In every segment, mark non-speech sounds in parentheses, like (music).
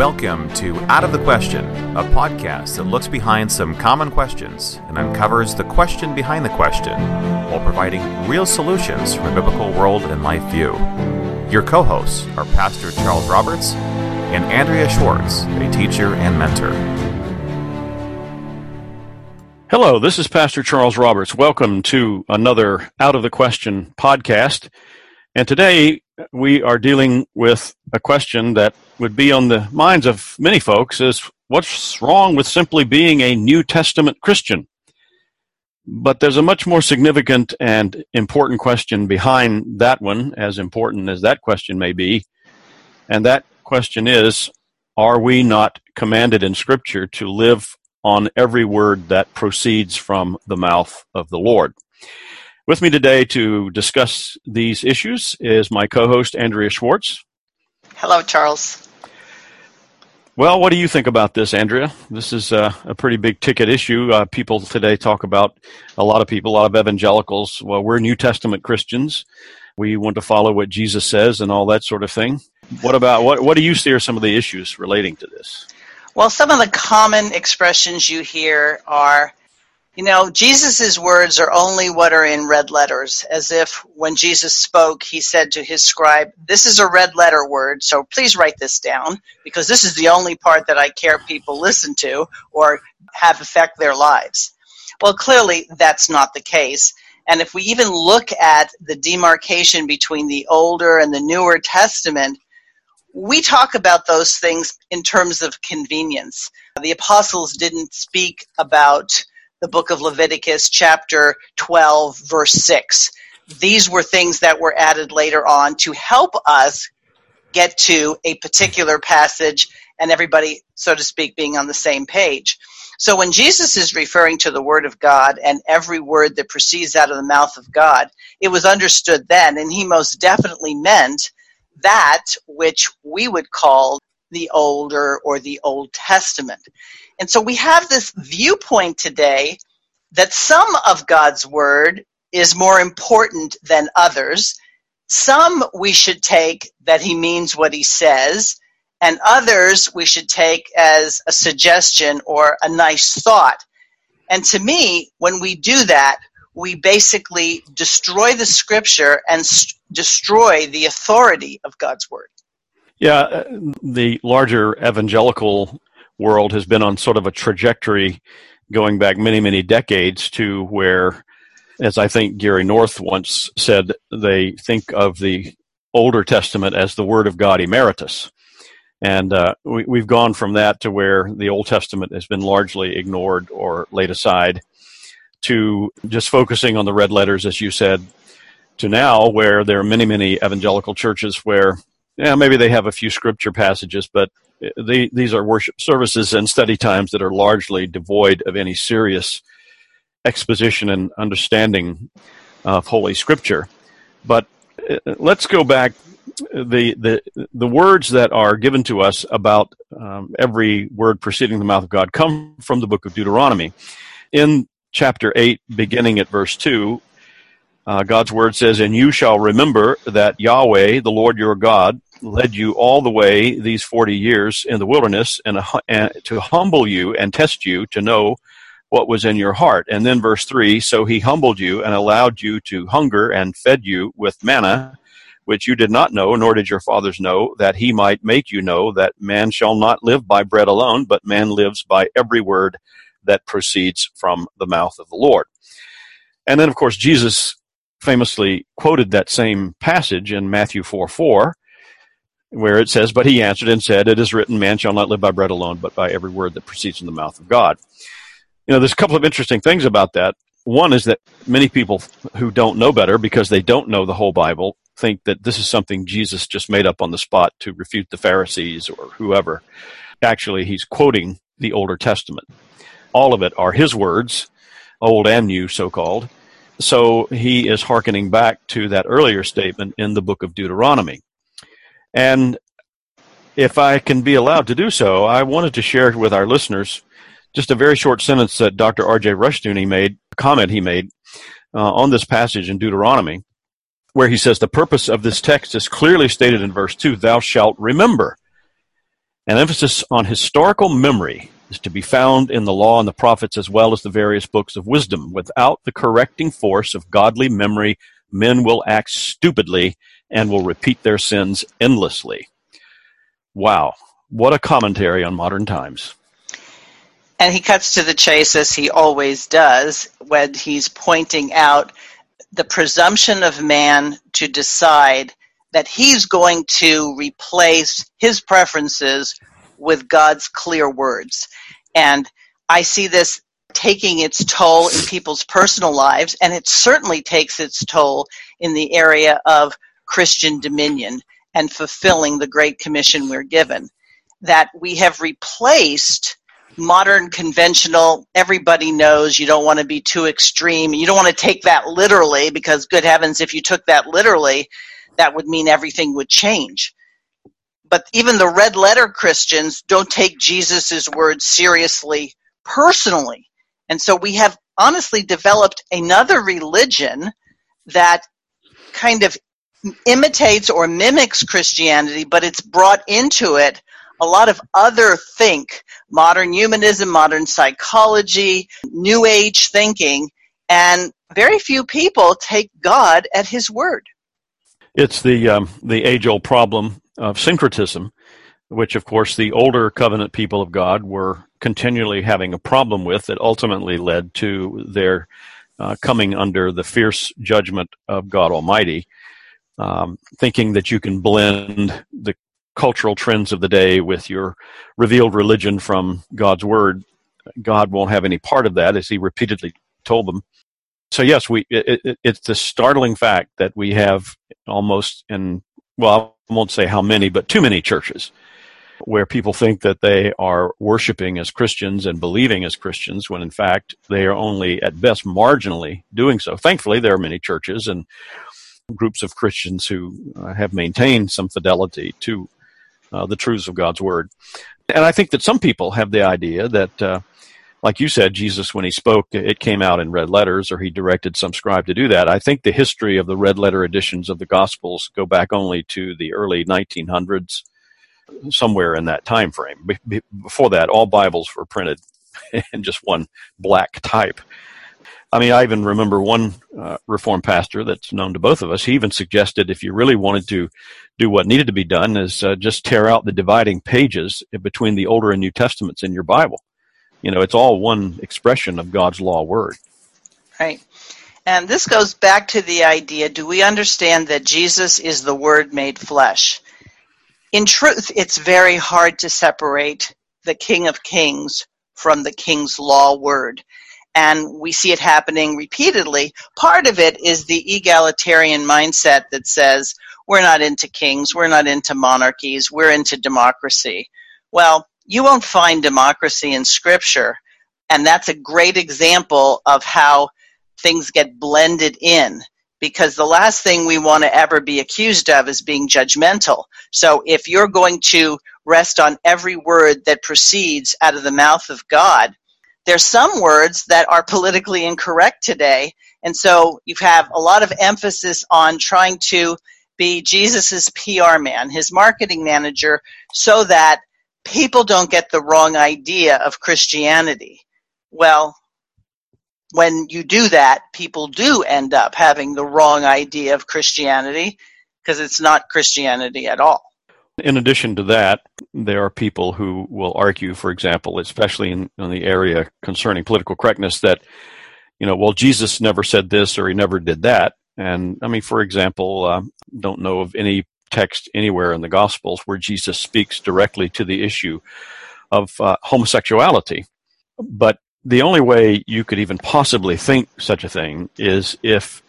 Welcome to Out of the Question, a podcast that looks behind some common questions and uncovers the question behind the question while providing real solutions from a biblical world and life view. Your co hosts are Pastor Charles Roberts and Andrea Schwartz, a teacher and mentor. Hello, this is Pastor Charles Roberts. Welcome to another Out of the Question podcast. And today we are dealing with a question that would be on the minds of many folks is what's wrong with simply being a New Testament Christian? But there's a much more significant and important question behind that one, as important as that question may be. And that question is Are we not commanded in Scripture to live on every word that proceeds from the mouth of the Lord? With me today to discuss these issues is my co host, Andrea Schwartz. Hello, Charles. Well, what do you think about this, Andrea? This is uh, a pretty big ticket issue. Uh, people today talk about, a lot of people, a lot of evangelicals, well, we're New Testament Christians. We want to follow what Jesus says and all that sort of thing. What about, what, what do you see are some of the issues relating to this? Well, some of the common expressions you hear are you know, Jesus' words are only what are in red letters, as if when Jesus spoke, he said to his scribe, This is a red letter word, so please write this down, because this is the only part that I care people listen to or have affect their lives. Well, clearly that's not the case. And if we even look at the demarcation between the Older and the Newer Testament, we talk about those things in terms of convenience. The apostles didn't speak about the book of Leviticus, chapter 12, verse 6. These were things that were added later on to help us get to a particular passage and everybody, so to speak, being on the same page. So when Jesus is referring to the Word of God and every word that proceeds out of the mouth of God, it was understood then, and he most definitely meant that which we would call the Older or the Old Testament. And so we have this viewpoint today that some of God's word is more important than others. Some we should take that he means what he says, and others we should take as a suggestion or a nice thought. And to me, when we do that, we basically destroy the scripture and st- destroy the authority of God's word. Yeah, uh, the larger evangelical world has been on sort of a trajectory going back many, many decades to where, as I think Gary North once said, they think of the Older Testament as the Word of God emeritus. And uh, we, have gone from that to where the Old Testament has been largely ignored or laid aside to just focusing on the red letters, as you said, to now where there are many, many evangelical churches where yeah, maybe they have a few scripture passages, but they, these are worship services and study times that are largely devoid of any serious exposition and understanding of Holy Scripture. But uh, let's go back. The, the, the words that are given to us about um, every word proceeding the mouth of God come from the book of Deuteronomy. In chapter 8, beginning at verse 2, uh, God's word says, And you shall remember that Yahweh, the Lord your God, led you all the way these 40 years in the wilderness and, uh, and to humble you and test you to know what was in your heart. And then verse 3 So he humbled you and allowed you to hunger and fed you with manna, which you did not know, nor did your fathers know, that he might make you know that man shall not live by bread alone, but man lives by every word that proceeds from the mouth of the Lord. And then, of course, Jesus famously quoted that same passage in Matthew 4 4 where it says, But he answered and said, It is written, Man shall not live by bread alone, but by every word that proceeds from the mouth of God. You know, there's a couple of interesting things about that. One is that many people who don't know better, because they don't know the whole Bible, think that this is something Jesus just made up on the spot to refute the Pharisees or whoever. Actually, he's quoting the Older Testament. All of it are his words, old and new, so called. So he is hearkening back to that earlier statement in the book of Deuteronomy. And if I can be allowed to do so, I wanted to share with our listeners just a very short sentence that Dr. R.J. Rushdoony made, comment he made uh, on this passage in Deuteronomy, where he says, The purpose of this text is clearly stated in verse 2 Thou shalt remember. An emphasis on historical memory is to be found in the law and the prophets as well as the various books of wisdom. Without the correcting force of godly memory, men will act stupidly and will repeat their sins endlessly. Wow, what a commentary on modern times. And he cuts to the chase as he always does when he's pointing out the presumption of man to decide that he's going to replace his preferences with God's clear words. And I see this taking its toll in people's personal lives, and it certainly takes its toll in the area of Christian dominion and fulfilling the Great Commission we're given. That we have replaced modern conventional, everybody knows you don't want to be too extreme. You don't want to take that literally because, good heavens, if you took that literally, that would mean everything would change. But even the red letter Christians don't take Jesus' words seriously personally. And so we have honestly developed another religion that kind of imitates or mimics Christianity, but it's brought into it a lot of other think, modern humanism, modern psychology, new age thinking, and very few people take God at his word. It's the um, the age old problem of syncretism, which of course the older covenant people of God were continually having a problem with that ultimately led to their uh, coming under the fierce judgment of God Almighty, um, thinking that you can blend the cultural trends of the day with your revealed religion from God's Word. God won't have any part of that, as He repeatedly told them. So yes, we it, it, it's the startling fact that we have almost in well, I won't say how many, but too many churches where people think that they are worshiping as Christians and believing as Christians when in fact they are only at best marginally doing so. Thankfully, there are many churches and groups of Christians who uh, have maintained some fidelity to uh, the truths of God's Word. And I think that some people have the idea that, uh, like you said, Jesus, when he spoke, it came out in red letters, or he directed some scribe to do that. I think the history of the red letter editions of the Gospels go back only to the early 1900s somewhere in that time frame. Be- before that, all Bibles were printed (laughs) in just one black type. I mean, I even remember one uh, Reformed pastor that's known to both of us. He even suggested if you really wanted to do what needed to be done, is uh, just tear out the dividing pages between the Older and New Testaments in your Bible. You know, it's all one expression of God's law word. Right. And this goes back to the idea do we understand that Jesus is the Word made flesh? in truth, it's very hard to separate the King of Kings from the King's Law word. And we see it happening repeatedly. Part of it is the egalitarian mindset that says, we're not into kings, we're not into monarchies, we're into democracy. Well, you won't find democracy in Scripture. And that's a great example of how things get blended in because the last thing we want to ever be accused of is being judgmental. So if you're going to rest on every word that proceeds out of the mouth of God, there's some words that are politically incorrect today. And so you have a lot of emphasis on trying to be Jesus's PR man, his marketing manager, so that people don't get the wrong idea of Christianity. Well, when you do that, people do end up having the wrong idea of Christianity because it's not Christianity at all. In addition to that, there are people who will argue, for example, especially in, in, the area concerning political correctness, that, you know, well, Jesus never said this or he never did that. And I mean, for example, uh, don't know of any text anywhere in the Gospels where Jesus speaks directly to the issue of uh, homosexuality. But the only way you could even possibly think such a thing is if,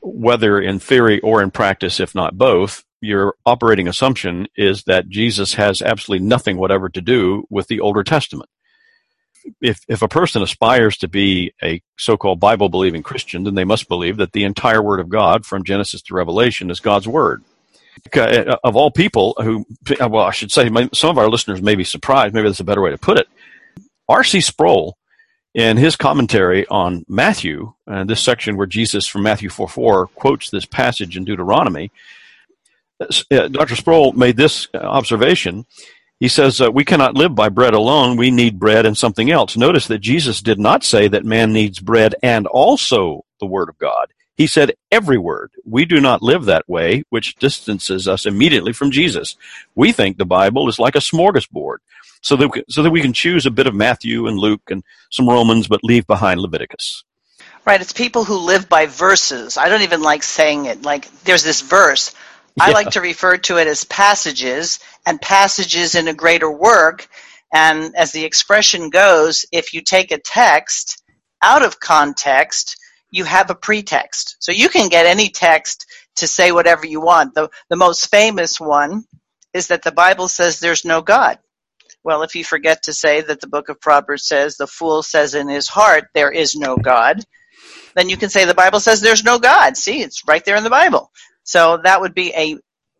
whether in theory or in practice, if not both, your operating assumption is that Jesus has absolutely nothing whatever to do with the Older Testament. If, if a person aspires to be a so-called Bible believing Christian, then they must believe that the entire Word of God from Genesis to Revelation is God's Word. Of all people who, well, I should say, some of our listeners may be surprised, maybe that's a better way to put it. R.C. Sproul in his commentary on Matthew, and this section where Jesus from Matthew 4 4 quotes this passage in Deuteronomy, uh, Dr. Sproul made this observation. He says, uh, We cannot live by bread alone. We need bread and something else. Notice that Jesus did not say that man needs bread and also the Word of God. He said every word. We do not live that way, which distances us immediately from Jesus. We think the Bible is like a smorgasbord, so that, so that we can choose a bit of Matthew and Luke and some Romans, but leave behind Leviticus. Right, it's people who live by verses. I don't even like saying it. Like, there's this verse. (laughs) I like to refer to it as passages, and passages in a greater work. And as the expression goes, if you take a text out of context, you have a pretext. So you can get any text to say whatever you want. The, the most famous one is that the Bible says there's no God. Well, if you forget to say that the book of Proverbs says the fool says in his heart there is no God, then you can say the Bible says there's no God. See, it's right there in the Bible. So that would be a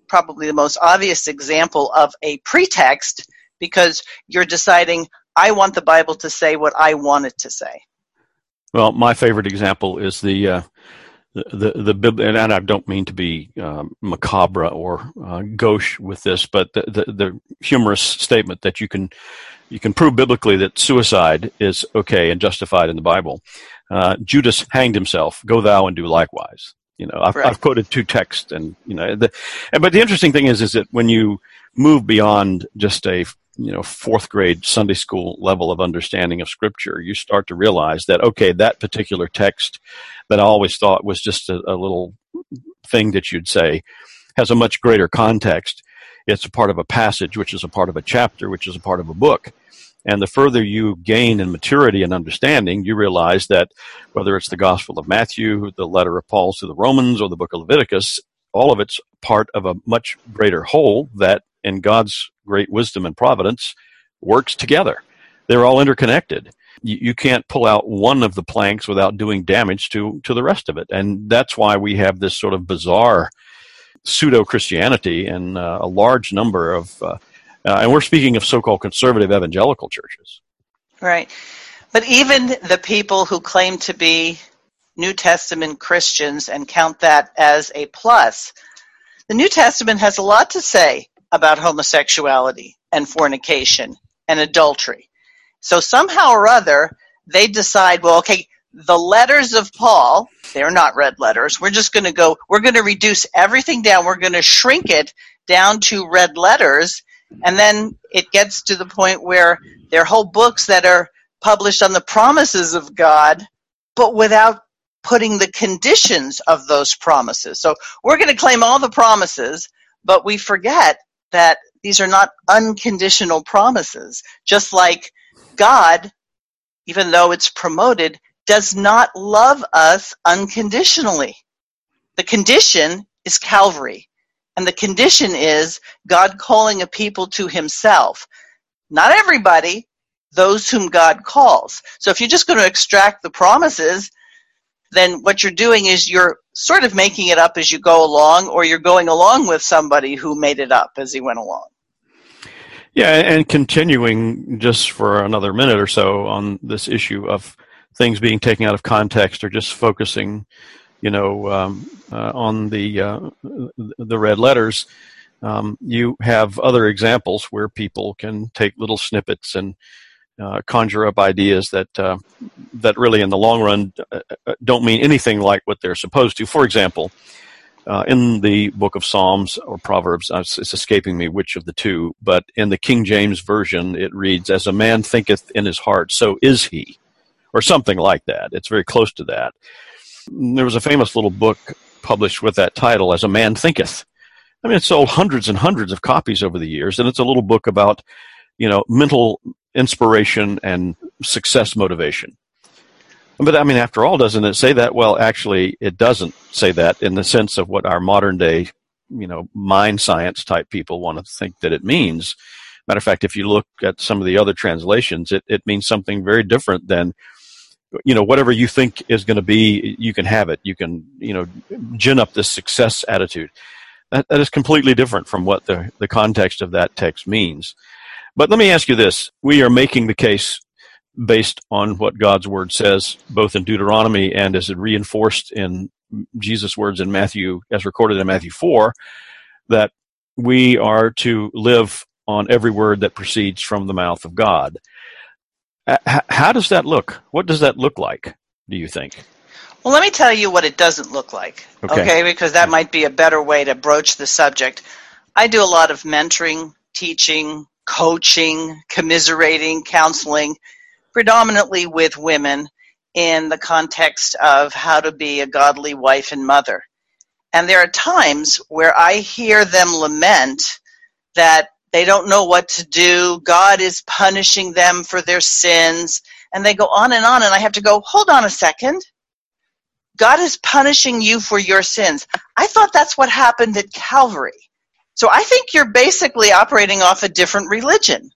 probably the most obvious example of a pretext because you're deciding I want the Bible to say what I want it to say. Well, my favorite example is the uh, the the, the and I don't mean to be um, macabre or uh, gauche with this, but the, the the humorous statement that you can you can prove biblically that suicide is okay and justified in the Bible. Uh, Judas hanged himself. Go thou and do likewise. You know, I've, Right. I've quoted two texts, and you know, the, and, but the interesting thing is, is that when you move beyond just a you know fourth grade Sunday school level of understanding of Scripture, you start to realize that okay, that particular text that I always thought was just a, a little thing that you'd say has a much greater context. It's a part of a passage, which is a part of a chapter, which is a part of a book. And the further you gain in maturity and understanding, you realize that whether it's the Gospel of Matthew, the letter of Paul to the Romans, or the book of Leviticus, all of it's part of a much greater whole that, in God's great wisdom and providence, works together. They're all interconnected. You, you can't pull out one of the planks without doing damage to, to the rest of it. And that's why we have this sort of bizarre pseudo Christianity and uh, a large number of, uh, uh, and we're speaking of so called conservative evangelical churches. Right. But even the people who claim to be New Testament Christians and count that as a plus, the New Testament has a lot to say about homosexuality and fornication and adultery. So somehow or other, they decide, well, okay, the letters of Paul, they're not red letters. We're just going to go, we're going to reduce everything down. We're going to shrink it down to red letters. And then it gets to the point where there are whole books that are published on the promises of God, but without putting the conditions of those promises. So we're going to claim all the promises, but we forget that these are not unconditional promises. Just like God, even though it's promoted, does not love us unconditionally. The condition is Calvary. And the condition is God calling a people to himself. Not everybody, those whom God calls. So if you're just going to extract the promises, then what you're doing is you're sort of making it up as you go along, or you're going along with somebody who made it up as he went along. Yeah, and continuing just for another minute or so on this issue of things being taken out of context or just focusing, you know, um, uh, on the uh, the red letters. Um, you have other examples where people can take little snippets and uh, conjure up ideas that uh, that really, in the long run, uh, uh, don't mean anything like what they're supposed to. For example, in the book of Psalms or Proverbs, it's escaping me which of the two, but in the King James version, it reads, "As a man thinketh in his heart, so is he," or something like that. It's very close to that. There was a famous little book published with that title, "As a Man Thinketh." I mean, it sold hundreds and hundreds of copies over the years, and it's a little book about, you know, mental inspiration and success motivation. But I mean, after all, doesn't it say that? Well, actually, it doesn't say that in the sense of what our modern day, you know, mind science type people want to think that it means. Matter of fact, if you look at some of the other translations, it, it means something very different than, you know, whatever you think is going to be, you can have it. You can, you know, gin up this success attitude. That, that is completely different from what the, the context of that text means. But let me ask you this. We are making the case based on what God's word says, both in Deuteronomy and as it reinforced in Jesus' words in Matthew, as recorded in Matthew 4, that we are to live on every word that proceeds from the mouth of God. Uh, how does that look? What does that look like, do you think? Well, let me tell you what it doesn't look like. Okay. okay, because that might be a better way to broach the subject. I do a lot of mentoring, teaching, coaching, commiserating, counseling, predominantly with women in the context of how to be a godly wife and mother. And there are times where I hear them lament that they don't know what to do. God is punishing them for their sins. And they go on and on. And I have to go, hold on a second. God is punishing you for your sins. I thought that's what happened at Calvary. So I think you're basically operating off a different religion.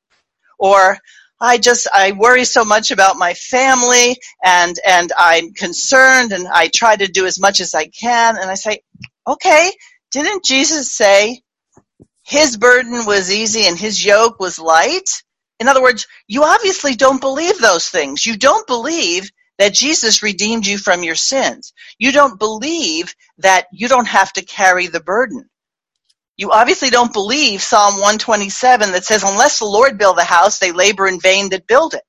Or I just I worry so much about my family and and I'm concerned and I try to do as much as I can and I say, "Okay, didn't Jesus say his burden was easy and his yoke was light?" In other words, you obviously don't believe those things. You don't believe that Jesus redeemed you from your sins. You don't believe that you don't have to carry the burden. You obviously don't believe Psalm 127 that says, unless the Lord build the house, they labor in vain that build it.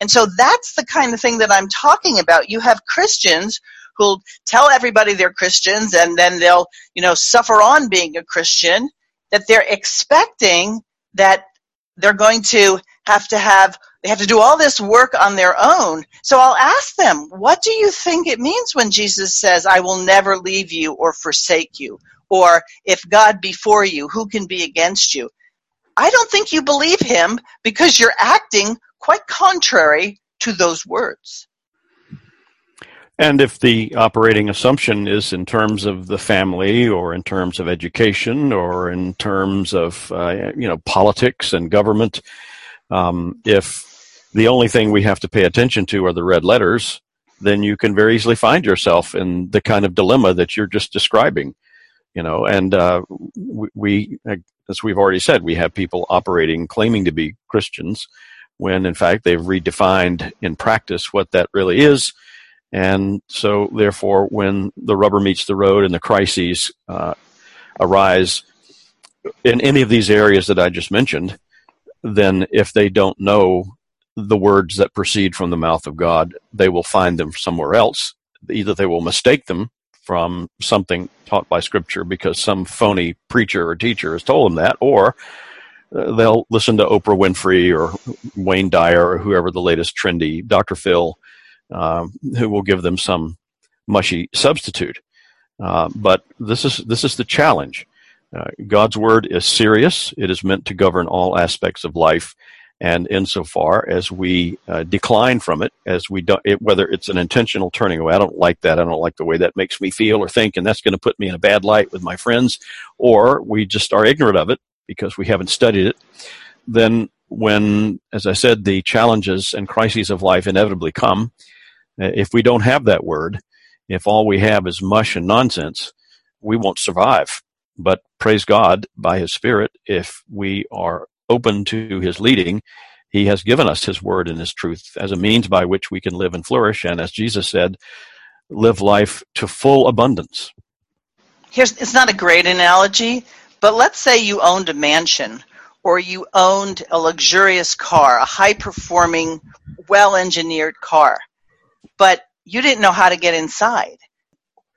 And so that's the kind of thing that I'm talking about. You have Christians who'll tell everybody they're Christians and then they'll, you know, suffer on being a Christian, that they're expecting that they're going to have to have they have to do all this work on their own. So I'll ask them, what do you think it means when Jesus says, I will never leave you or forsake you? or if God be for you, who can be against you? I don't think you believe him because you're acting quite contrary to those words. And if the operating assumption is in terms of the family or in terms of education or in terms of, uh, you know, politics and government, um, if the only thing we have to pay attention to are the red letters, then you can very easily find yourself in the kind of dilemma that you're just describing you know, and uh, we, as we've already said, we have people operating claiming to be Christians when in fact they've redefined in practice what that really is. And so, therefore, when the rubber meets the road and the crises uh, arise in any of these areas that I just mentioned, then if they don't know the words that proceed from the mouth of God, they will find them somewhere else. Either they will mistake them from something taught by Scripture because some phony preacher or teacher has told them that, or uh, they'll listen to Oprah Winfrey or Wayne Dyer or whoever the latest trendy Dr. Phil, uh, who will give them some mushy substitute. Uh, but this is this is the challenge. Uh, God's word is serious. It is meant to govern all aspects of life, and insofar as we uh, decline from it, as we don't, it, whether it's an intentional turning away, I don't like that. I don't like the way that makes me feel or think, and that's going to put me in a bad light with my friends, or we just are ignorant of it because we haven't studied it. Then, when, as I said, the challenges and crises of life inevitably come, Uh, if we don't have that word, if all we have is mush and nonsense, we won't survive. But praise God by His Spirit, if we are open to his leading, he has given us his word and his truth as a means by which we can live and flourish. And as Jesus said, live life to full abundance. Here's, it's not a great analogy, but let's say you owned a mansion or you owned a luxurious car, a high performing, well engineered car, but you didn't know how to get inside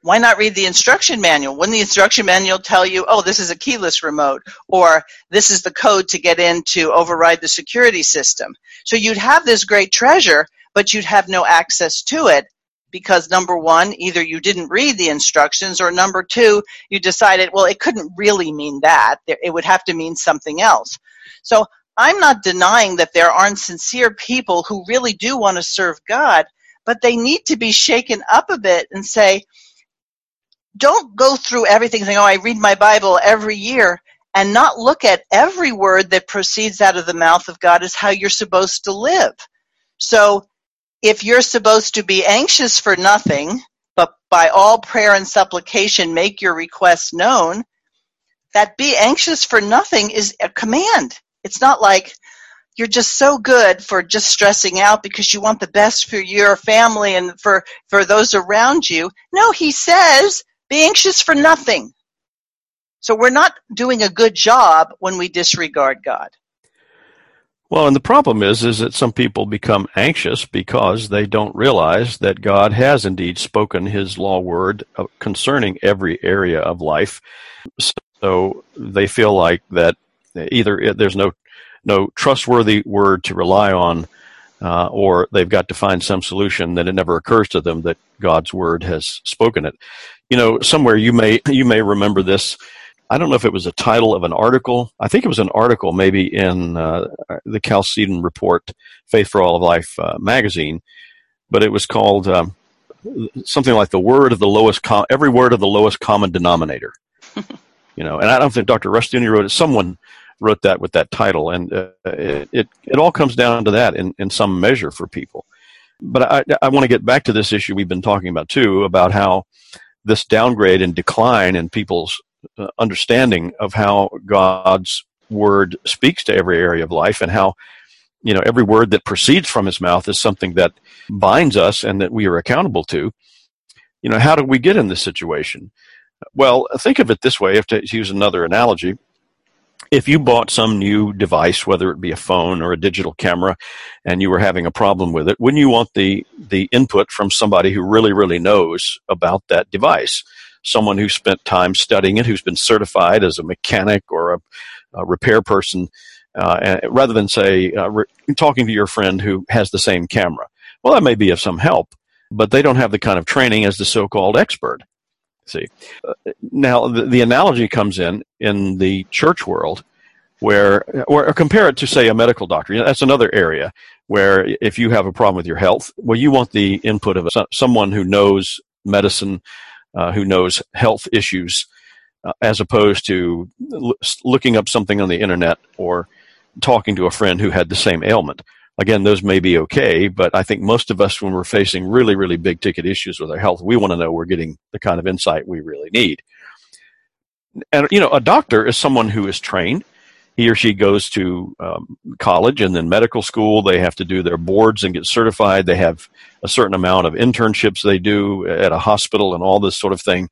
why not read the instruction manual? Wouldn't the instruction manual tell you, oh, this is a keyless remote, or this is the code to get in to override the security system? So you'd have this great treasure, but you'd have no access to it because number one, either you didn't read the instructions, or number two, you decided, well, it couldn't really mean that. It would have to mean something else. So I'm not denying that there aren't sincere people who really do want to serve God, but they need to be shaken up a bit and say, don't go through everything saying, oh, I read my Bible every year and not look at every word that proceeds out of the mouth of God as how you're supposed to live. So if you're supposed to be anxious for nothing, but by all prayer and supplication make your requests known, that be anxious for nothing is a command. It's not like you're just so good for just stressing out because you want the best for your family and for, for those around you. No, he says be anxious for nothing. So we're not doing a good job when we disregard God. Well, and the problem is, is that some people become anxious because they don't realize that God has indeed spoken His law word uh, concerning every area of life. So they feel like that either there's no no trustworthy word to rely on, uh, or they've got to find some solution that it never occurs to them that God's word has spoken it. You know, somewhere you may (laughs) you may remember this I don't know if it was a title of an article. I think it was an article maybe in uh, the Chalcedon Report, Faith for All of Life uh, magazine, but it was called um, something like the word of the lowest, com- every word of the lowest common denominator. (laughs) you know, and I don't think Dr. Rushdoony wrote it. Someone wrote that with that title, and uh, it, it, it all comes down to that in in some measure for people. But I I want to get back to this issue we've been talking about too about how this downgrade and decline in people's uh, understanding of how God's word speaks to every area of life and how you know every word that proceeds from his mouth is something that binds us and that we are accountable to you know how do we get in this situation well think of it this way if to use another analogy if you bought some new device whether it be a phone or a digital camera and you were having a problem with it wouldn't you want the the input from somebody who really really knows about that device someone who spent time studying it, who's been certified as a mechanic or a, a repair person, uh, rather than say uh, re- talking to your friend who has the same camera. Well, that may be of some help, but they don't have the kind of training as the so-called expert. See, uh, now the, the, analogy comes in in the church world, where or compare it to say a medical doctor. That's another area where if you have a problem with your health, well, you want the input of a, someone who knows medicine, uh, who knows health issues uh, as opposed to l- looking up something on the internet or talking to a friend who had the same ailment. Again, those may be okay, but I think most of us, when we're facing really, really big ticket issues with our health, we want to know we're getting the kind of insight we really need. And, you know, a doctor is someone who is trained he or she goes to um, college and then medical school. They have to do their boards and get certified. They have a certain amount of internships they do at a hospital and all this sort of thing.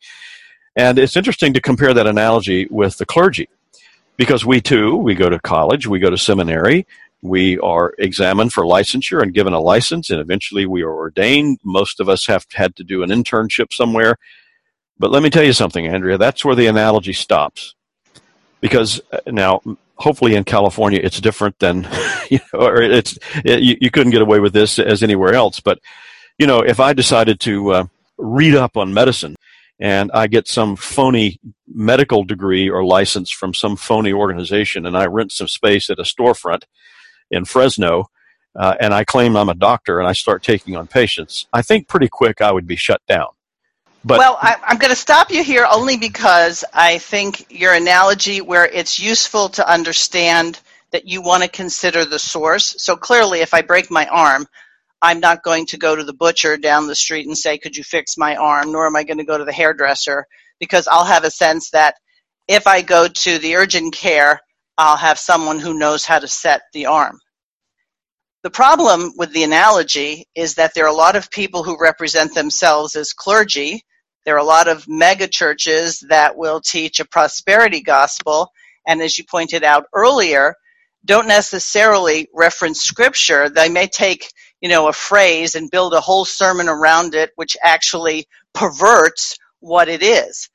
And it's interesting to compare that analogy with the clergy because we too, we go to college, we go to seminary, we are examined for licensure and given a license, and eventually we are ordained. Most of us have had to do an internship somewhere. But let me tell you something, Andrea, that's where the analogy stops. Because uh, now, hopefully in California it's different than (laughs) you know, or it's it, you, you, couldn't get away with this as anywhere else. But you know, if I decided to uh, read up on medicine and I get some phony medical degree or license from some phony organization, and I rent some space at a storefront in Fresno. Uh, and I claim I'm a doctor and I start taking on patients, I think pretty quick I would be shut down. But well, I, am going to stop you here only because I think your analogy, where it's useful to understand that you want to consider the source. So clearly, if I break my arm, I'm not going to go to the butcher down the street and say, "Could you fix my arm?" Nor am I going to go to the hairdresser because I'll have a sense that if I go to the urgent care, I'll have someone who knows how to set the arm. The problem with the analogy is that there are a lot of people who represent themselves as clergy there are a lot of mega churches that will teach a prosperity gospel, and as you pointed out earlier, don't necessarily reference scripture. They may take, you know, a phrase and build a whole sermon around it, which actually perverts what it is.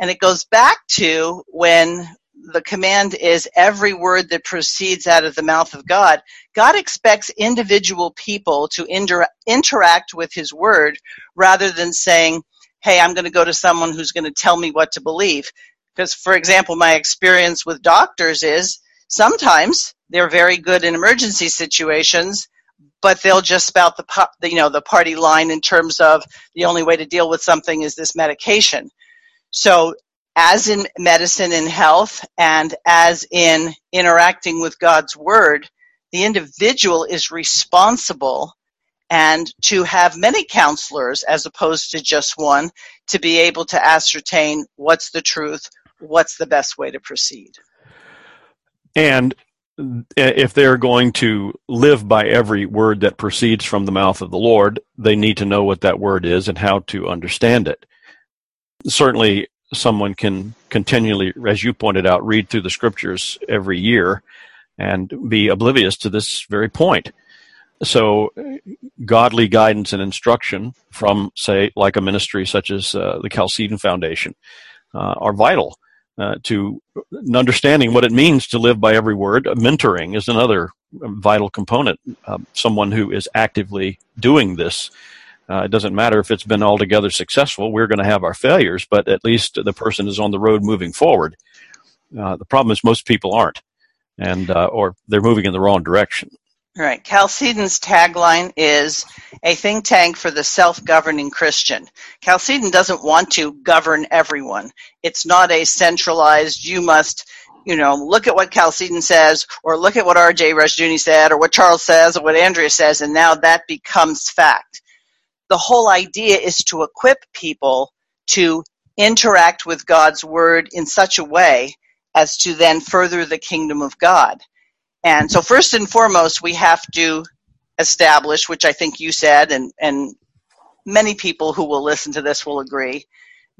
And it goes back to when the command is every word that proceeds out of the mouth of God. God expects individual people to inter- interact with his word rather than saying, hey, I'm going to go to someone who's going to tell me what to believe. Because, for example, my experience with doctors is sometimes they're very good in emergency situations, but they'll just spout the you know the party line in terms of the only way to deal with something is this medication. So, as in medicine and health, and as in interacting with God's word, the individual is responsible and to have many counselors as opposed to just one to be able to ascertain what's the truth, what's the best way to proceed. And if they're going to live by every word that proceeds from the mouth of the Lord, they need to know what that word is and how to understand it. Certainly, someone can continually, as you pointed out, read through the scriptures every year and be oblivious to this very point. So, godly guidance and instruction from, say, like a ministry such as uh, the Chalcedon Foundation uh, are vital uh, to understanding what it means to live by every word. Mentoring is another vital component. someone who is actively doing this. Uh, it doesn't matter if it's been altogether successful. We're going to have our failures, but at least the person is on the road moving forward. Uh, the problem is most people aren't, and uh, or they're moving in the wrong direction. Right. Chalcedon's tagline is a think tank for the self-governing Christian. Chalcedon doesn't want to govern everyone. It's not a centralized, you must, you know, look at what Chalcedon says, or look at what R.J. Rushdoony said, or what Charles says, or what Andrea says, and now that becomes fact. The whole idea is to equip people to interact with God's word in such a way as to then further the kingdom of God. And so first and foremost, we have to establish, which I think you said, and, and many people who will listen to this will agree,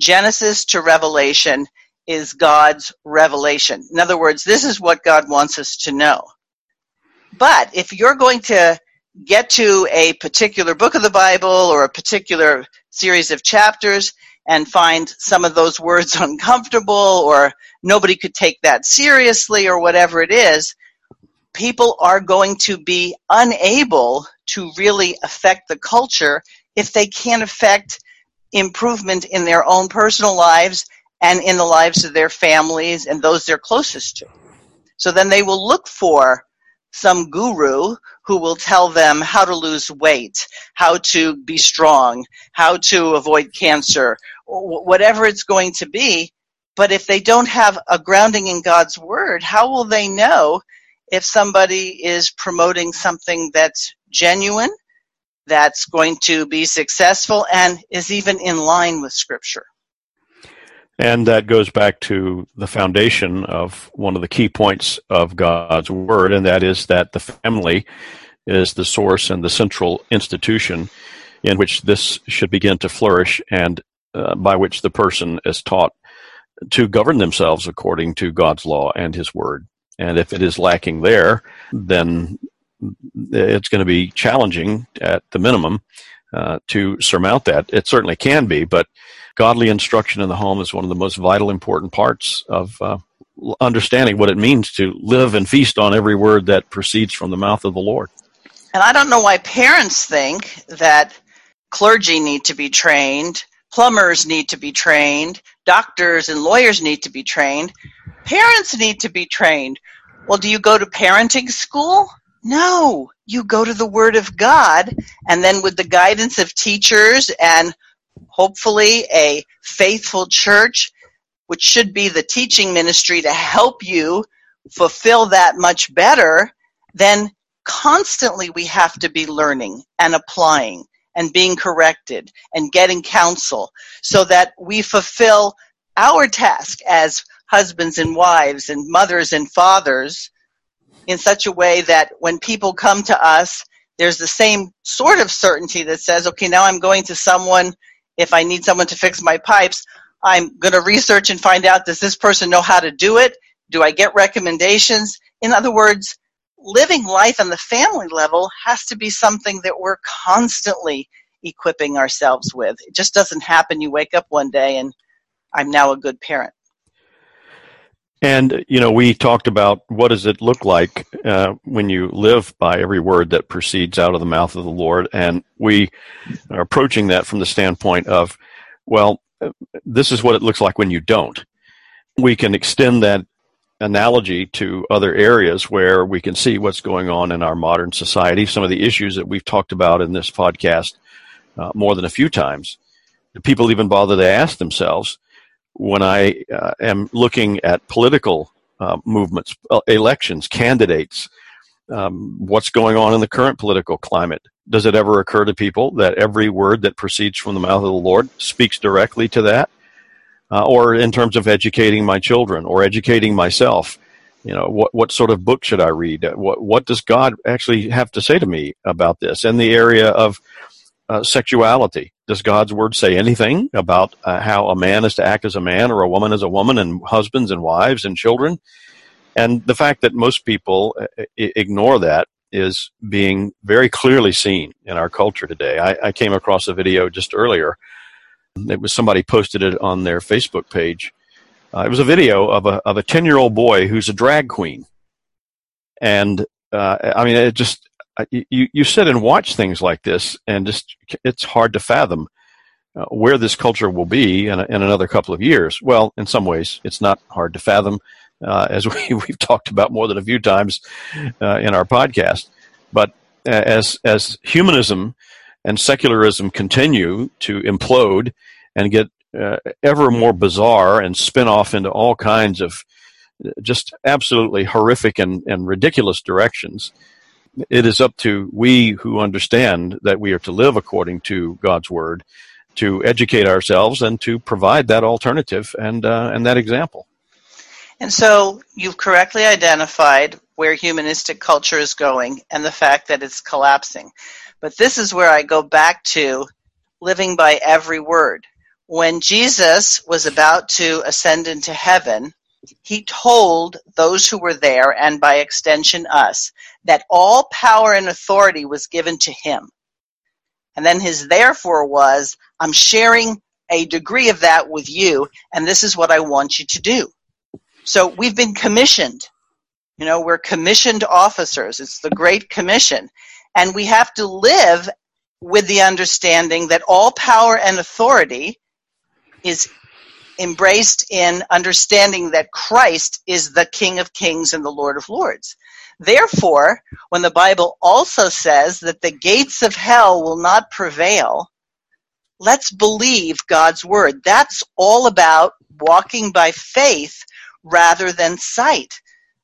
Genesis to Revelation is God's revelation. In other words, this is what God wants us to know. But if you're going to get to a particular book of the Bible or a particular series of chapters and find some of those words (laughs) uncomfortable or nobody could take that seriously or whatever it is, people are going to be unable to really affect the culture if they can't affect improvement in their own personal lives and in the lives of their families and those they're closest to. So then they will look for some guru who will tell them how to lose weight, how to be strong, how to avoid cancer, whatever it's going to be. But if they don't have a grounding in God's word, how will they know if somebody is promoting something that's genuine, that's going to be successful, and is even in line with Scripture. And that goes back to the foundation of one of the key points of God's Word, and that is that the family is the source and the central institution in which this should begin to flourish and uh, by which the person is taught to govern themselves according to God's law and His Word. And if it is lacking there, then it's going to be challenging at the minimum uh, to surmount that. It certainly can be, but godly instruction in the home is one of the most vital, important parts of uh, understanding what it means to live and feast on every word that proceeds from the mouth of the Lord. And I don't know why parents think that clergy need to be trained, plumbers need to be trained, doctors and lawyers need to be trained. Parents need to be trained. Well, do you go to parenting school? No, you go to the Word of God, and then with the guidance of teachers and hopefully a faithful church, which should be the teaching ministry to help you fulfill that much better, then constantly we have to be learning and applying and being corrected and getting counsel so that we fulfill our task as husbands and wives and mothers and fathers in such a way that when people come to us, there's the same sort of certainty that says, okay, now I'm going to someone, if I need someone to fix my pipes, I'm going to research and find out, does this person know how to do it? Do I get recommendations? In other words, living life on the family level has to be something that we're constantly equipping ourselves with. It just doesn't happen. You wake up one day and I'm now a good parent. And you know, we talked about what does it look like uh, when you live by every word that proceeds out of the mouth of the Lord, and we are approaching that from the standpoint of, well, this is what it looks like when you don't. We can extend that analogy to other areas where we can see what's going on in our modern society. Some of the issues that we've talked about in this podcast uh, more than a few times. Do people even bother to ask themselves? When I uh, am looking at political uh, movements, uh, elections, candidates, um, what's going on in the current political climate. Does it ever occur to people that every word that proceeds from the mouth of the Lord speaks directly to that? Uh, or in terms of educating my children or educating myself, you know, what, what sort of book should I read? What, what does God actually have to say to me about this? In the area of uh, sexuality. Does God's word say anything about uh, how a man is to act as a man or a woman as a woman and husbands and wives and children? And the fact that most people uh, ignore that is being very clearly seen in our culture today. I, I came across a video just earlier. It was somebody posted it on their Facebook page. Uh, it was a video of a of a ten year old boy who's a drag queen, and uh, I mean, it just you you sit and watch things like this, and just it's hard to fathom uh, where this culture will be in, a, in another couple of years. Well, in some ways, it's not hard to fathom uh, as (laughs) we, we've talked about more than a few times uh, in our podcast. But as as humanism and secularism continue to implode and get uh, ever more bizarre and spin off into all kinds of uh, just absolutely horrific and, and ridiculous directions, it is up to we who understand that we are to live according to God's word to educate ourselves and to provide that alternative and uh, and that example. And so you've correctly identified where humanistic culture is going and the fact that it's collapsing. But this is where I go back to living by every word. When Jesus was about to ascend into heaven, he told those who were there, and by extension us, that all power and authority was given to him. And then his therefore was, I'm sharing a degree of that with you, and this is what I want you to do. So we've been commissioned. You know, we're commissioned officers. It's the Great Commission. And we have to live with the understanding that all power and authority is embraced in understanding that Christ is the King of Kings and the Lord of Lords. Therefore, when the Bible also says that the gates of hell will not prevail, let's believe God's word. That's all about walking by faith rather than sight.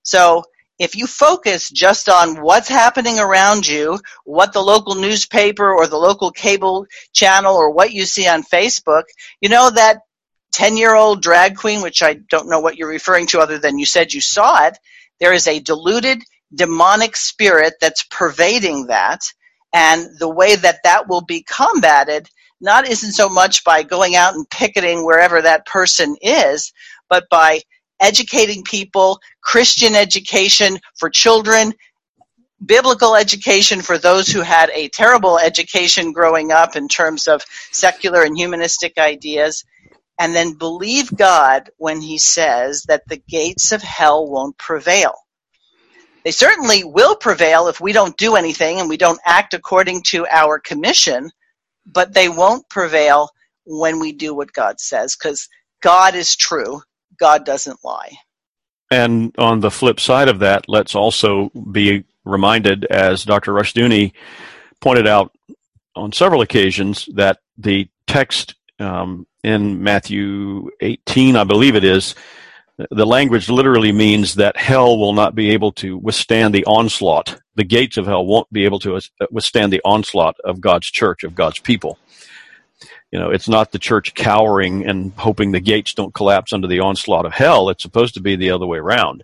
So if you focus just on what's happening around you, what the local newspaper or the local cable channel or what you see on Facebook, you know that 10 year old drag queen, which I don't know what you're referring to other than you said you saw it, there is a diluted demonic spirit that's pervading that. And the way that that will be combated not isn't so much by going out and picketing wherever that person is, but by educating people, Christian education for children, biblical education for those who had a terrible education growing up in terms of secular and humanistic ideas, and then believe God when He says that the gates of hell won't prevail. They certainly will prevail if we don't do anything and we don't act according to our commission, but they won't prevail when we do what God says because God is true God doesn't lie. And on the flip side of that, let's also be reminded, as Dr. Rushdoony pointed out on several occasions, that the text um, in Matthew 18, I believe it is, the language literally means that hell will not be able to withstand the onslaught. The gates of hell won't be able to withstand the onslaught of God's church, of God's people you know, it's not the church cowering and hoping the gates don't collapse under the onslaught of hell. It's supposed to be the other way around.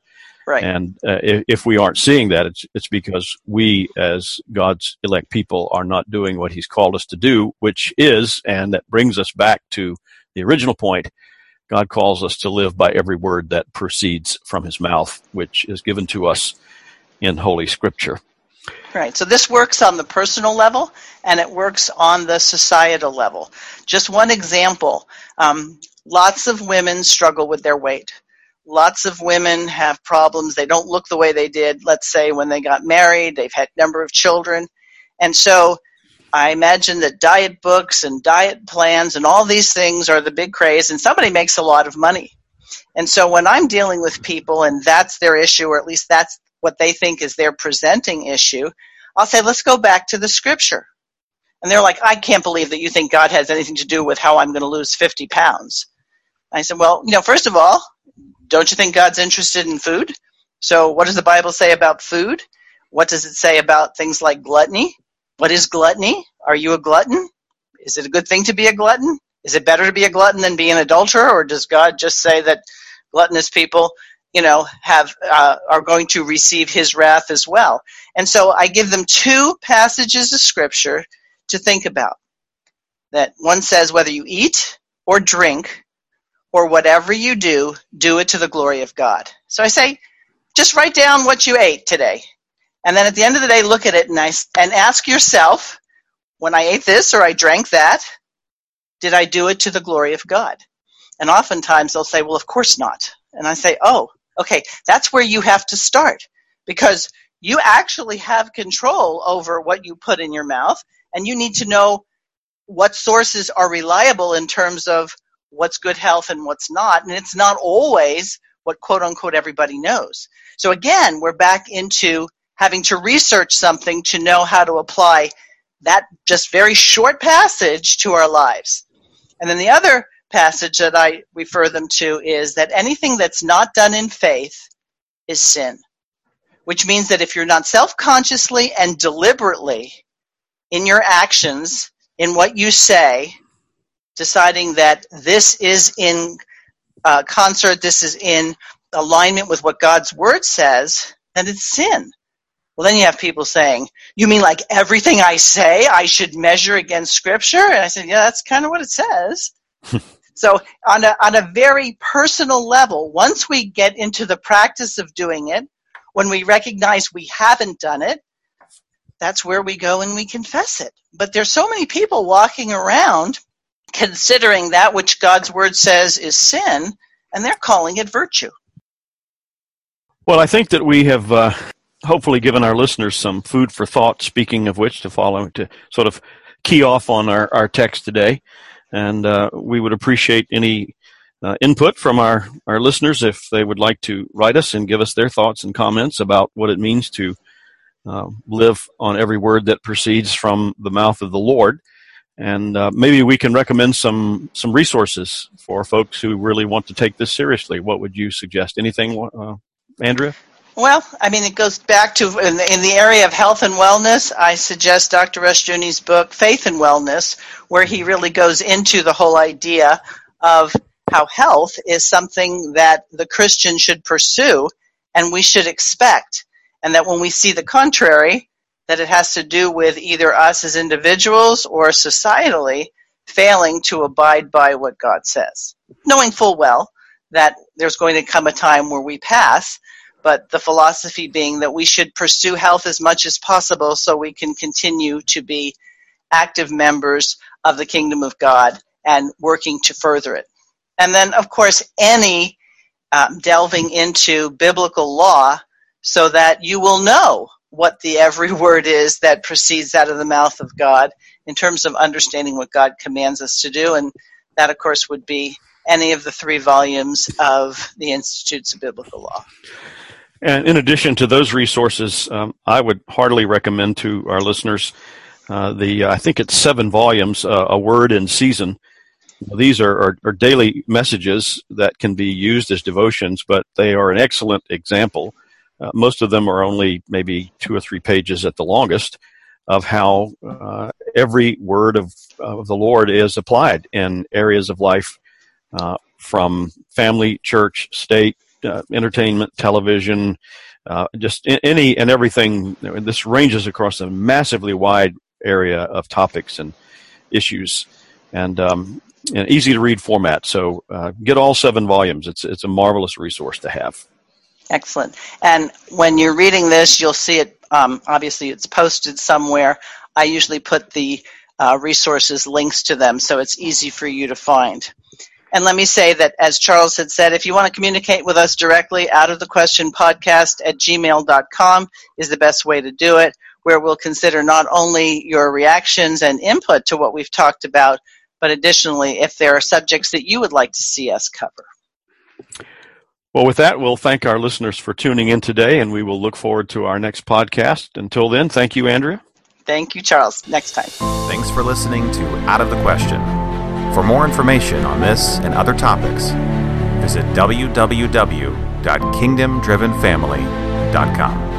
Right. And uh, if, if, we aren't seeing that, it's it's because we, as God's elect people, are not doing what He's called us to do, which is, and that brings us back to the original point. God calls us to live by every word that proceeds from His mouth, which is given to us in Holy Scripture. Right. So this works on the personal level and it works on the societal level. Just one example. Um, lots of women struggle with their weight. Lots of women have problems. They don't look the way they did, let's say, when they got married. They've had number of children. And so I imagine that diet books and diet plans and all these things are the big craze, and somebody makes a lot of money. And so when I'm dealing with people and that's their issue, or at least that's what they think is their presenting issue, I'll say, let's go back to the scripture. And they're like, I can't believe that you think God has anything to do with how I'm going to lose 50 pounds. I said, well, you know, first of all, don't you think God's interested in food? So what does the Bible say about food? What does it say about things like gluttony? What is gluttony? Are you a glutton? Is it a good thing to be a glutton? Is it better to be a glutton than be an adulterer? Or does God just say that gluttonous people you know, have uh, are going to receive his wrath as well. And so I give them two passages of scripture to think about. that one says whether you eat or drink or whatever you do, do it to the glory of God. So I say, just write down what you ate today. And then at the end of the day, look at it and, I, and ask yourself, when I ate this or I drank that, did I do it to the glory of God? And oftentimes they'll say, well, of course not. And I say, oh, okay, that's where you have to start because you actually have control over what you put in your mouth and you need to know what sources are reliable in terms of what's good health and what's not. And it's not always what quote unquote everybody knows. So again, we're back into having to research something to know how to apply that just very short passage to our lives. And then the other passage that I refer them to is that anything that's not done in faith is sin, which means that if you're not self consciously and deliberately in your actions, in what you say, deciding that this is in uh, concert, this is in alignment with what God's word says, then it's sin. Well, then you have people saying, You mean like everything I say I should measure against Scripture? And I said, Yeah, that's kind of what it says. (laughs) so, on a, on a very personal level, once we get into the practice of doing it, when we recognize we haven't done it, that's where we go and we confess it. But there's so many people walking around considering that which God's word says is sin, and they're calling it virtue. Well, I think that we have uh, hopefully given our listeners some food for thought, speaking of which, to follow, to sort of key off on our, our text today. And uh, we would appreciate any uh, input from our, our listeners if they would like to write us and give us their thoughts and comments about what it means to uh, live on every word that proceeds from the mouth of the Lord. And uh, maybe we can recommend some some resources for folks who really want to take this seriously. What would you suggest? Anything, uh, Andrea? Well, I mean, it goes back to in the, in the, area of health and wellness. I suggest Dr. Rushdoony's book, Faith and Wellness, where he really goes into the whole idea of how health is something that the Christian should pursue and we should expect. And that when we see the contrary, that it has to do with either us as individuals or societally failing to abide by what God says. Knowing full well that there's going to come a time where we pass, but the philosophy being that we should pursue health as much as possible so we can continue to be active members of the kingdom of God and working to further it. And then, of course, any um, delving into biblical law so that you will know what the every (laughs) word is that proceeds out of the mouth of God in terms of understanding what God commands us to do. And that, of course, would be any of the three volumes of the Institutes of Biblical Law. And in addition to those resources, um, I would heartily recommend to our listeners uh, the uh, I think it's seven volumes, uh, a word in season. These are, are, are, daily messages that can be used as devotions, but they are an excellent example. Uh, most of them are only maybe two or three pages at the longest of how uh, every word of, of the Lord is applied in areas of life uh, from family, church, state, uh, entertainment, television, uh, just any and everything. This ranges across a massively wide area of topics and issues, and um, an easy to read format. So uh, get all seven volumes. It's it's a marvelous resource to have. Excellent. And when you're reading this, you'll see it. Um, obviously, it's posted somewhere. I usually put the uh, resources links to them, so it's easy for you to find. And let me say that, as Charles had said, if you want to communicate with us directly, out of the question podcast at gmail.com is the best way to do it, where we'll consider not only your reactions and input to what we've talked about, but additionally, if there are subjects that you would like to see us cover. Well, with that, we'll thank our listeners for tuning in today, and we will look forward to our next podcast. Until then, thank you, Andrea. Thank you, Charles. Next time. Thanks for listening to Out of the Question. For more information on this and other topics, visit www.kingdomdrivenfamily.com.